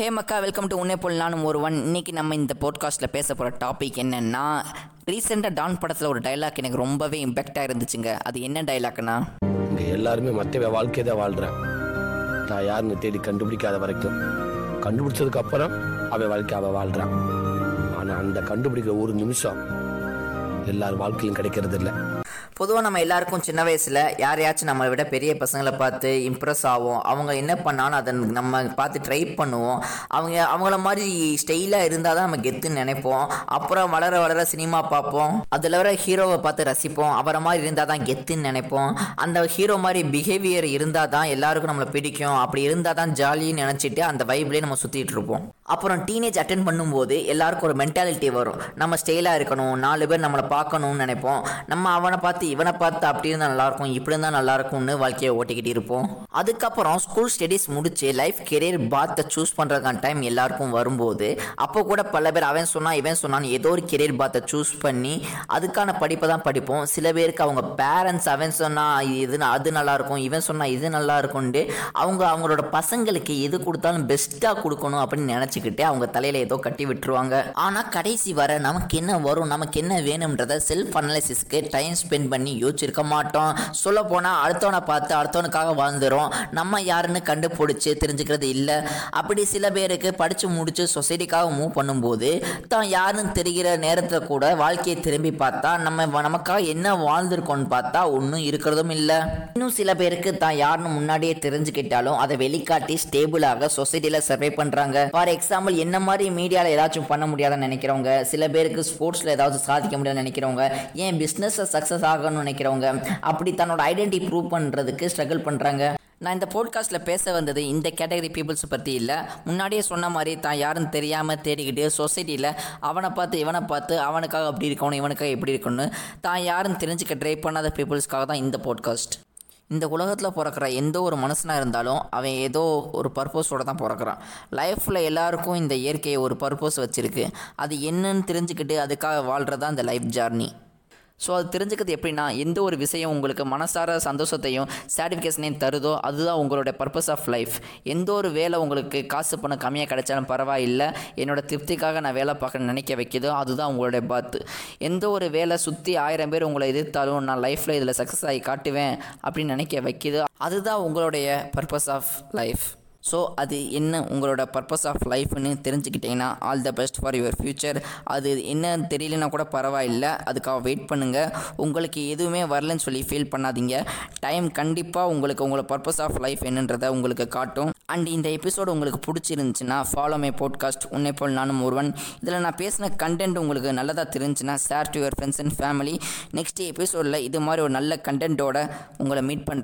Hey Mecca welcome to உன்னே போல் நானும் ஒருவன் இன்னைக்கு நம்ம இந்த போட்காஸ்ட்டில் பேச போகிற டாபிக் என்னன்னா ரீசெண்டாக டான் படத்தில் ஒரு டைலாக் எனக்கு ரொம்பவே இம்பேக்டாக இருந்துச்சுங்க. அது என்ன டைலாக்னா இங்கே எல்லாருமே மற்ற வாழ்க்கையை தான் வாழ்கிறேன் நான் யாருன்னு தேடி கண்டுபிடிக்காத வரைக்கும். கண்டுபிடிச்சதுக்கு அப்புறம் அவன் வாழ்க்கை அவள் வாழ்கிறான் ஆனால் அந்த கண்டுபிடிக்கிற ஒரு நிமிஷம் எல்லார் வாழ்க்கையிலும் கிடைக்கிறது இல்லை பொதுவாக நம்ம எல்லாருக்கும் சின்ன வயசில் யாரையாச்சும் நம்மளை விட பெரிய பசங்களை பார்த்து இம்ப்ரெஸ் ஆகும் அவங்க என்ன பண்ணாலும் அதை நம்ம பார்த்து ட்ரை பண்ணுவோம். அவங்க அவங்கள மாதிரி ஸ்டைலாக இருந்தால் தான் நம்ம கெத்துன்னு நினைப்போம். அப்புறம் வளர வளர சினிமா பார்ப்போம். அதில் வர ஹீரோவை பார்த்து ரசிப்போம். அவரை மாதிரி இருந்தால் தான் கெத்துன்னு நினைப்போம். அந்த ஹீரோ மாதிரி பிஹேவியர் இருந்தால் தான் எல்லாருக்கும் நம்மளை பிடிக்கும். அப்படி இருந்தால் தான் ஜாலின்னு நினச்சிட்டு அந்த வைப்லேயே நம்ம சுற்றிட்டு இருப்போம். அப்புறம் டீனேஜ் அட்டன் பண்ணும்போது எல்லாருக்கும் ஒரு மென்டாலிட்டி வரும். நம்ம ஸ்டைலாக இருக்கணும். நாலு பேர் நம்மளை பார்க்கணும்னு நினைப்போம். நம்ம அவனை பார்த்து இவனை பார்த்து அப்படி இருந்தால் நல்லாயிருக்கும் இப்படி இருந்தால் நல்லாயிருக்கும்னு வாழ்க்கையை ஓட்டிக்கிட்டு இருப்போம். அதுக்கப்புறம் ஸ்கூல் ஸ்டடீஸ் முடிச்சு லைஃப் கெரியர் பாத்தை சூஸ் பண்ணுறதுக்கான டைம் எல்லாருக்கும் வரும்போது அப்போ கூட பல பேர் அவன் சொன்னால் இவன் சொன்னான்னு ஏதோ ஒரு கெரியர் பாத்தை சூஸ் பண்ணி அதுக்கான படிப்பை தான் படிப்போம். சில பேருக்கு அவங்க பேரண்ட்ஸ் அவன் சொன்னா இது அது நல்லா இருக்கும் இவன் சொன்னா இது நல்லா இருக்கும்னு அவங்க அவங்களோட பசங்களுக்கு எது கொடுத்தாலும் பெஸ்ட்டாக கொடுக்கணும் அப்படின்னு நினச்சிக்கிட்டு அவங்க தலையில் ஏதோ கட்டி விட்டுருவாங்க. ஆனால் கடைசி வர நமக்கு என்ன வரும் நமக்கு என்ன வேணும்ன்றத செல்ஃப் அனாலிசிஸ்க்கு டைம் ஸ்பெண்ட் பண்ணி யோசிச்சிருக்க மாட்டோம். சொல்ல போனால் அடுத்தவனை பார்த்து அடுத்தவனுக்காக வாழ்ந்துடும் நம்ம யாருன்னு கண்டுபிடிச்சி தெரிஞ்சுக்கிறது இல்லை. அப்படி சில பேருக்கு படித்து முடித்து சொசைட்டிக்காக மூவ் பண்ணும்போது தான் யாருன்னு தெரிகிற நேரத்தில் கூட வாழ்க்கையை திரும்பி பார்த்தா நம்ம வ- நமக்காக என்ன வாழ்ந்திருக்கோம்னு பார்த்தா ஒன்றும் இருக்கிறதும் இல்லை. இன்னும் சில பேருக்கு தான் யாருன்னு முன்னாடியே தெரிஞ்சுக்கிட்டாலும் அதை வெளிக்காட்டி ஸ்டேபிளாக சொசைட்டியில் சர்வே பண்ணுறாங்க ஃபார் எக்ஸாம்பிள் என்ன மாதிரி மீடியாவில் ஏதாச்சும் பண்ண முடியாதுன்னு நினைக்கிறவங்க சில பேருக்கு ஸ்போர்ட்ஸில் ஏதாவது சாதிக்க முடியாதுன்னு நினைக்கிறவங்க ஏன் பிஸ்னஸை சக்ஸஸ் ஆகணும்னு நினைக்கிறவங்க. அப்படி தன்னோட ஐடென்டிட்டி ப்ரூவ் பண்ணுறதுக்கு ஸ்ட்ரகிள் பண்ணுறாங்க நான் இந்த போட்காஸ்ட்டில் பேச வந்தது இந்த கேட்டகரி பீப்புள்ஸ் பற்றி இல்லை. முன்னாடியே சொன்ன மாதிரி தான் யாருன்னு தெரியாமல் தேடிக்கிட்டு சொசைட்டியில் அவனை பார்த்து இவனை பார்த்து அவனுக்காக அப்படி இருக்கணும் இவனுக்காக எப்படி இருக்கணும்னு தான் யாருன்னு தெரிஞ்சுக்க ட்ரை பண்ணாத பீப்புள்ஸ்க்காக தான் இந்த போட்காஸ்ட் இந்த உலகத்தில் பிறக்கிற எந்த ஒரு மனுஷனாக இருந்தாலும் அவன் ஏதோ ஒரு பர்பஸோட தான் பிறக்கிறான். லைஃப்பில் எல்லாருக்கும் இந்த இயற்கையை ஒரு பர்பஸ் வச்சுருக்கு. அது என்னன்னு தெரிஞ்சுக்கிட்டு அதுக்காக வாழ்கிறது தான் இந்த லைஃப் ஜர்னி ஸோ அது தெரிஞ்சுக்கிறது எப்படின்னா எந்த ஒரு விஷயம் உங்களுக்கு மனசார சந்தோஷத்தையும் சாட்டிஃபிகேஷனையும் தருதோ அதுதான் உங்களோட பர்பஸ் ஆஃப் லைஃப் எந்த ஒரு வேலை உங்களுக்கு காசு பணம் கம்மியாக கிடைச்சாலும் பரவாயில்லை. என்னோட திருப்திக்காக நான் வேலை பார்க்க நினைக்க வைக்கிதோ அதுதான் உங்களுடைய பாத்து எந்த ஒரு வேலை சுற்றி ஆயிரம் பேர் உங்களை எதிர்த்தாலும் நான் லைஃப்பில் இதில் சக்ஸஸ் ஆகி காட்டுவேன் அப்படின்னு நினைக்க வைக்கிதோ அதுதான் உங்களுடைய பர்பஸ் ஆஃப் லைஃப் ஸோ அது என்ன உங்களோட பர்பஸ் ஆஃப் லைஃப்னு தெரிஞ்சுக்கிட்டீங்கன்னா all the best for your future அது என்னன்னு தெரியலனா கூட பரவாயில்லை. அதுக்காக வெயிட் பண்ணுங்கள் உங்களுக்கு எதுவுமே வரலன்னு சொல்லி ஃபீல் பண்ணாதீங்க. டைம் கண்டிப்பாக உங்களுக்கு உங்களோட பர்பஸ் ஆஃப் லைஃப் என்னன்றதை உங்களுக்கு காட்டும். அண்ட் இந்த எபிசோடு உங்களுக்கு பிடிச்சிருந்துச்சுன்னா ஃபாலோ மை போட்காஸ்ட் உன்னை போல் நானும் ஒருவன். இதில் நான் பேசின கண்டென்ட் உங்களுக்கு நல்லதாக தெரிஞ்சுன்னா share to your friends and family next எபிசோடில் இது மாதிரி ஒரு நல்ல கண்டென்ட்டோட உங்களை மீட் பண்ணுறேன்